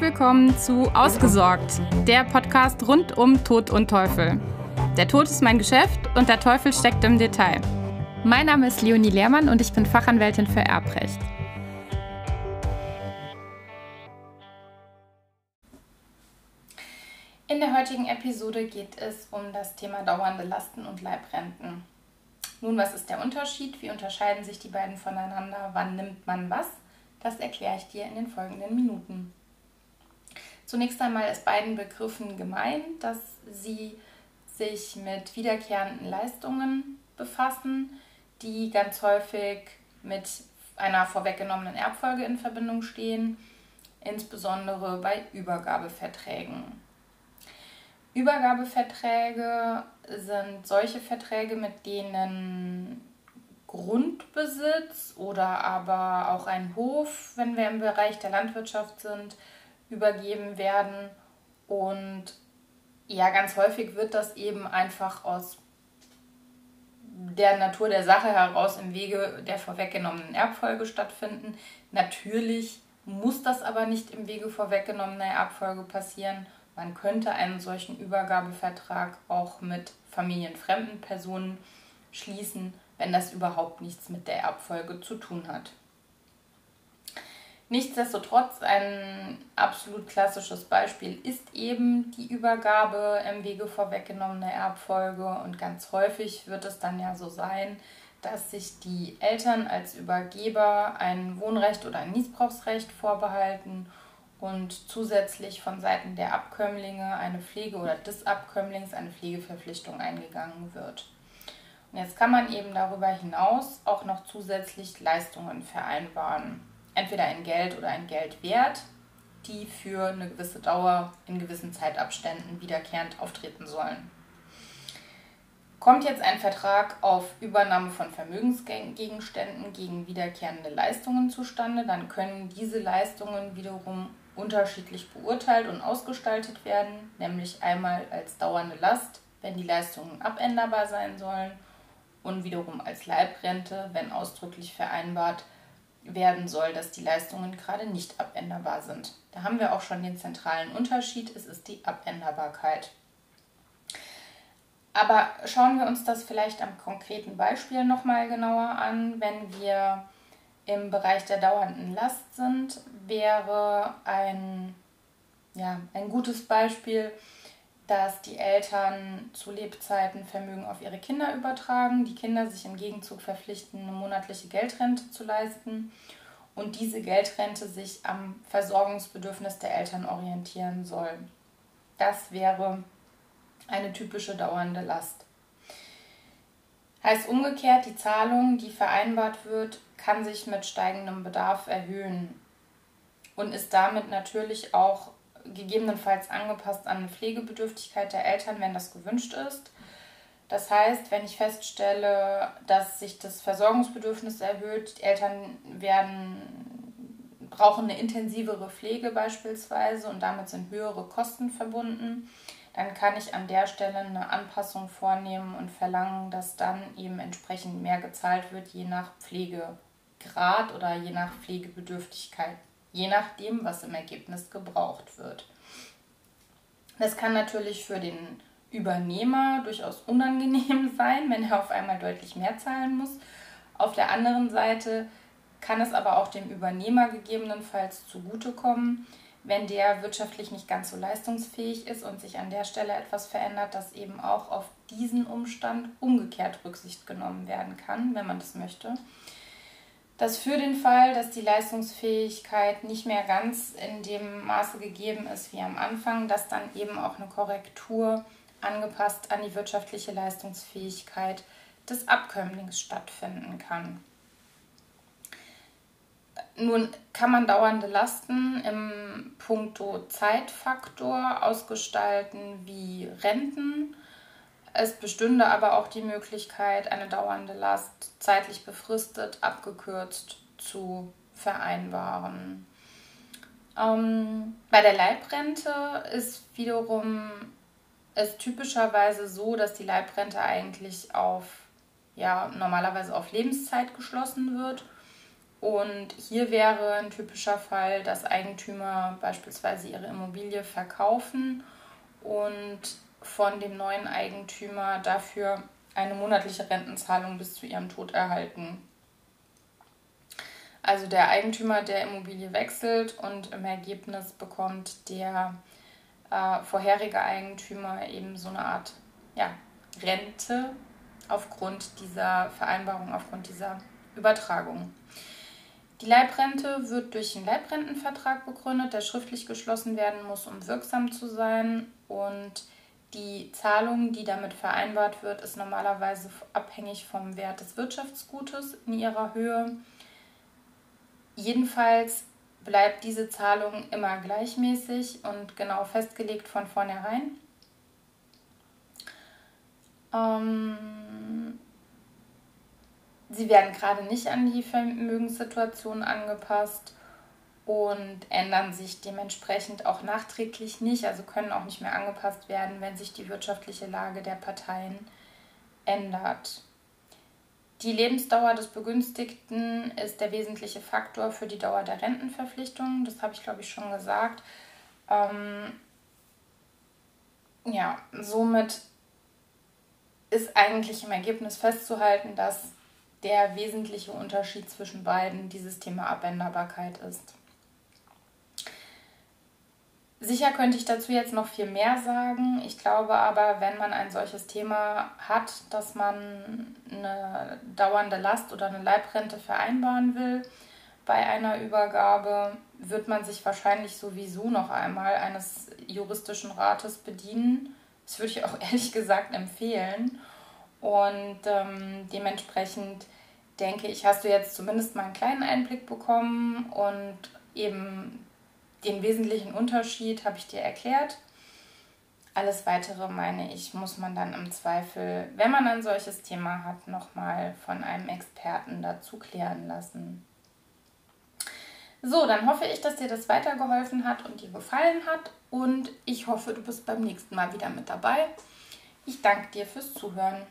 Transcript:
Willkommen zu Ausgesorgt, der Podcast rund um Tod und Teufel. Der Tod ist mein Geschäft und der Teufel steckt im Detail. Mein Name ist Leonie Lehrmann und ich bin Fachanwältin für Erbrecht. In der heutigen Episode geht es um das Thema dauernde Lasten und Leibrenten. Nun, was ist der Unterschied? Wie unterscheiden sich die beiden voneinander? Wann nimmt man was? Das erkläre ich dir in den folgenden Minuten. Zunächst einmal ist beiden Begriffen gemeint, dass sie sich mit wiederkehrenden Leistungen befassen, die ganz häufig mit einer vorweggenommenen Erbfolge in Verbindung stehen, insbesondere bei Übergabeverträgen. Übergabeverträge sind solche Verträge, mit denen Grundbesitz oder aber auch ein Hof, wenn wir im Bereich der Landwirtschaft sind, übergeben werden. Und ja, ganz häufig wird das eben einfach aus der Natur der Sache heraus im Wege der vorweggenommenen Erbfolge stattfinden. Natürlich muss das aber nicht im Wege vorweggenommener Erbfolge passieren. Man könnte einen solchen Übergabevertrag auch mit familienfremden Personen schließen, wenn das überhaupt nichts mit der Erbfolge zu tun hat. Nichtsdestotrotz ein absolut klassisches Beispiel ist eben die Übergabe im Wege vorweggenommener Erbfolge und ganz häufig wird es dann ja so sein, dass sich die Eltern als Übergeber ein Wohnrecht oder ein Niesbrauchsrecht vorbehalten und zusätzlich von Seiten der Abkömmlinge eine Pflege oder des Abkömmlings eine Pflegeverpflichtung eingegangen wird. Und jetzt kann man eben darüber hinaus auch noch zusätzlich Leistungen vereinbaren. Entweder in Geld oder in Geldwert, die für eine gewisse Dauer in gewissen Zeitabständen wiederkehrend auftreten sollen. Kommt jetzt ein Vertrag auf Übernahme von Vermögensgegenständen gegen wiederkehrende Leistungen zustande, dann können diese Leistungen wiederum unterschiedlich beurteilt und ausgestaltet werden, nämlich einmal als dauernde Last, wenn die Leistungen abänderbar sein sollen und wiederum als Leibrente, wenn ausdrücklich vereinbart werden soll, dass die Leistungen gerade nicht abänderbar sind. Da haben wir auch schon den zentralen Unterschied, es ist die Abänderbarkeit. Aber schauen wir uns das vielleicht am konkreten Beispiel nochmal genauer an. Wenn wir im Bereich der dauernden Last sind, wäre ein, ja, ein gutes Beispiel, dass die Eltern zu Lebzeiten Vermögen auf ihre Kinder übertragen, die Kinder sich im Gegenzug verpflichten, eine monatliche Geldrente zu leisten und diese Geldrente sich am Versorgungsbedürfnis der Eltern orientieren soll. Das wäre eine typische dauernde Last. Heißt umgekehrt, die Zahlung, die vereinbart wird, kann sich mit steigendem Bedarf erhöhen und ist damit natürlich auch gegebenenfalls angepasst an Pflegebedürftigkeit der Eltern, wenn das gewünscht ist. Das heißt, wenn ich feststelle, dass sich das Versorgungsbedürfnis erhöht, die Eltern werden, brauchen eine intensivere Pflege beispielsweise und damit sind höhere Kosten verbunden, dann kann ich an der Stelle eine Anpassung vornehmen und verlangen, dass dann eben entsprechend mehr gezahlt wird, je nach Pflegegrad oder je nach Pflegebedürftigkeit je nachdem, was im Ergebnis gebraucht wird. Das kann natürlich für den Übernehmer durchaus unangenehm sein, wenn er auf einmal deutlich mehr zahlen muss. Auf der anderen Seite kann es aber auch dem Übernehmer gegebenenfalls zugutekommen, wenn der wirtschaftlich nicht ganz so leistungsfähig ist und sich an der Stelle etwas verändert, dass eben auch auf diesen Umstand umgekehrt Rücksicht genommen werden kann, wenn man das möchte dass für den Fall, dass die Leistungsfähigkeit nicht mehr ganz in dem Maße gegeben ist wie am Anfang, dass dann eben auch eine Korrektur angepasst an die wirtschaftliche Leistungsfähigkeit des Abkömmlings stattfinden kann. Nun kann man dauernde Lasten im Punkto Zeitfaktor ausgestalten wie Renten es bestünde aber auch die Möglichkeit, eine dauernde Last zeitlich befristet, abgekürzt zu vereinbaren. Ähm, bei der Leibrente ist wiederum es typischerweise so, dass die Leibrente eigentlich auf, ja, normalerweise auf Lebenszeit geschlossen wird Und hier wäre ein typischer Fall, dass Eigentümer beispielsweise ihre Immobilie verkaufen und von dem neuen Eigentümer dafür eine monatliche Rentenzahlung bis zu ihrem Tod erhalten. Also der Eigentümer der Immobilie wechselt und im Ergebnis bekommt der äh, vorherige Eigentümer eben so eine Art ja, Rente aufgrund dieser Vereinbarung, aufgrund dieser Übertragung. Die Leibrente wird durch einen Leibrentenvertrag begründet, der schriftlich geschlossen werden muss, um wirksam zu sein. Und die Zahlung, die damit vereinbart wird, ist normalerweise abhängig vom Wert des Wirtschaftsgutes in ihrer Höhe. Jedenfalls bleibt diese Zahlung immer gleichmäßig und genau festgelegt von vornherein. Ähm, sie werden gerade nicht an die Vermögenssituation angepasst und ändern sich dementsprechend auch nachträglich nicht, also können auch nicht mehr angepasst werden, wenn sich die wirtschaftliche Lage der Parteien ändert. Die Lebensdauer des Begünstigten ist der wesentliche Faktor für die Dauer der Rentenverpflichtung. Das habe ich, glaube ich, schon gesagt. Ähm, ja, somit ist eigentlich im Ergebnis festzuhalten, dass der wesentliche Unterschied zwischen beiden dieses Thema Abänderbarkeit ist. Sicher könnte ich dazu jetzt noch viel mehr sagen. Ich glaube aber, wenn man ein solches Thema hat, dass man eine dauernde Last oder eine Leibrente vereinbaren will bei einer Übergabe, wird man sich wahrscheinlich sowieso noch einmal eines juristischen Rates bedienen. Das würde ich auch ehrlich gesagt empfehlen. Und ähm, dementsprechend denke ich, hast du jetzt zumindest mal einen kleinen Einblick bekommen und eben den wesentlichen Unterschied habe ich dir erklärt. Alles weitere, meine ich, muss man dann im Zweifel, wenn man ein solches Thema hat, nochmal von einem Experten dazu klären lassen. So, dann hoffe ich, dass dir das weitergeholfen hat und dir gefallen hat. Und ich hoffe, du bist beim nächsten Mal wieder mit dabei. Ich danke dir fürs Zuhören.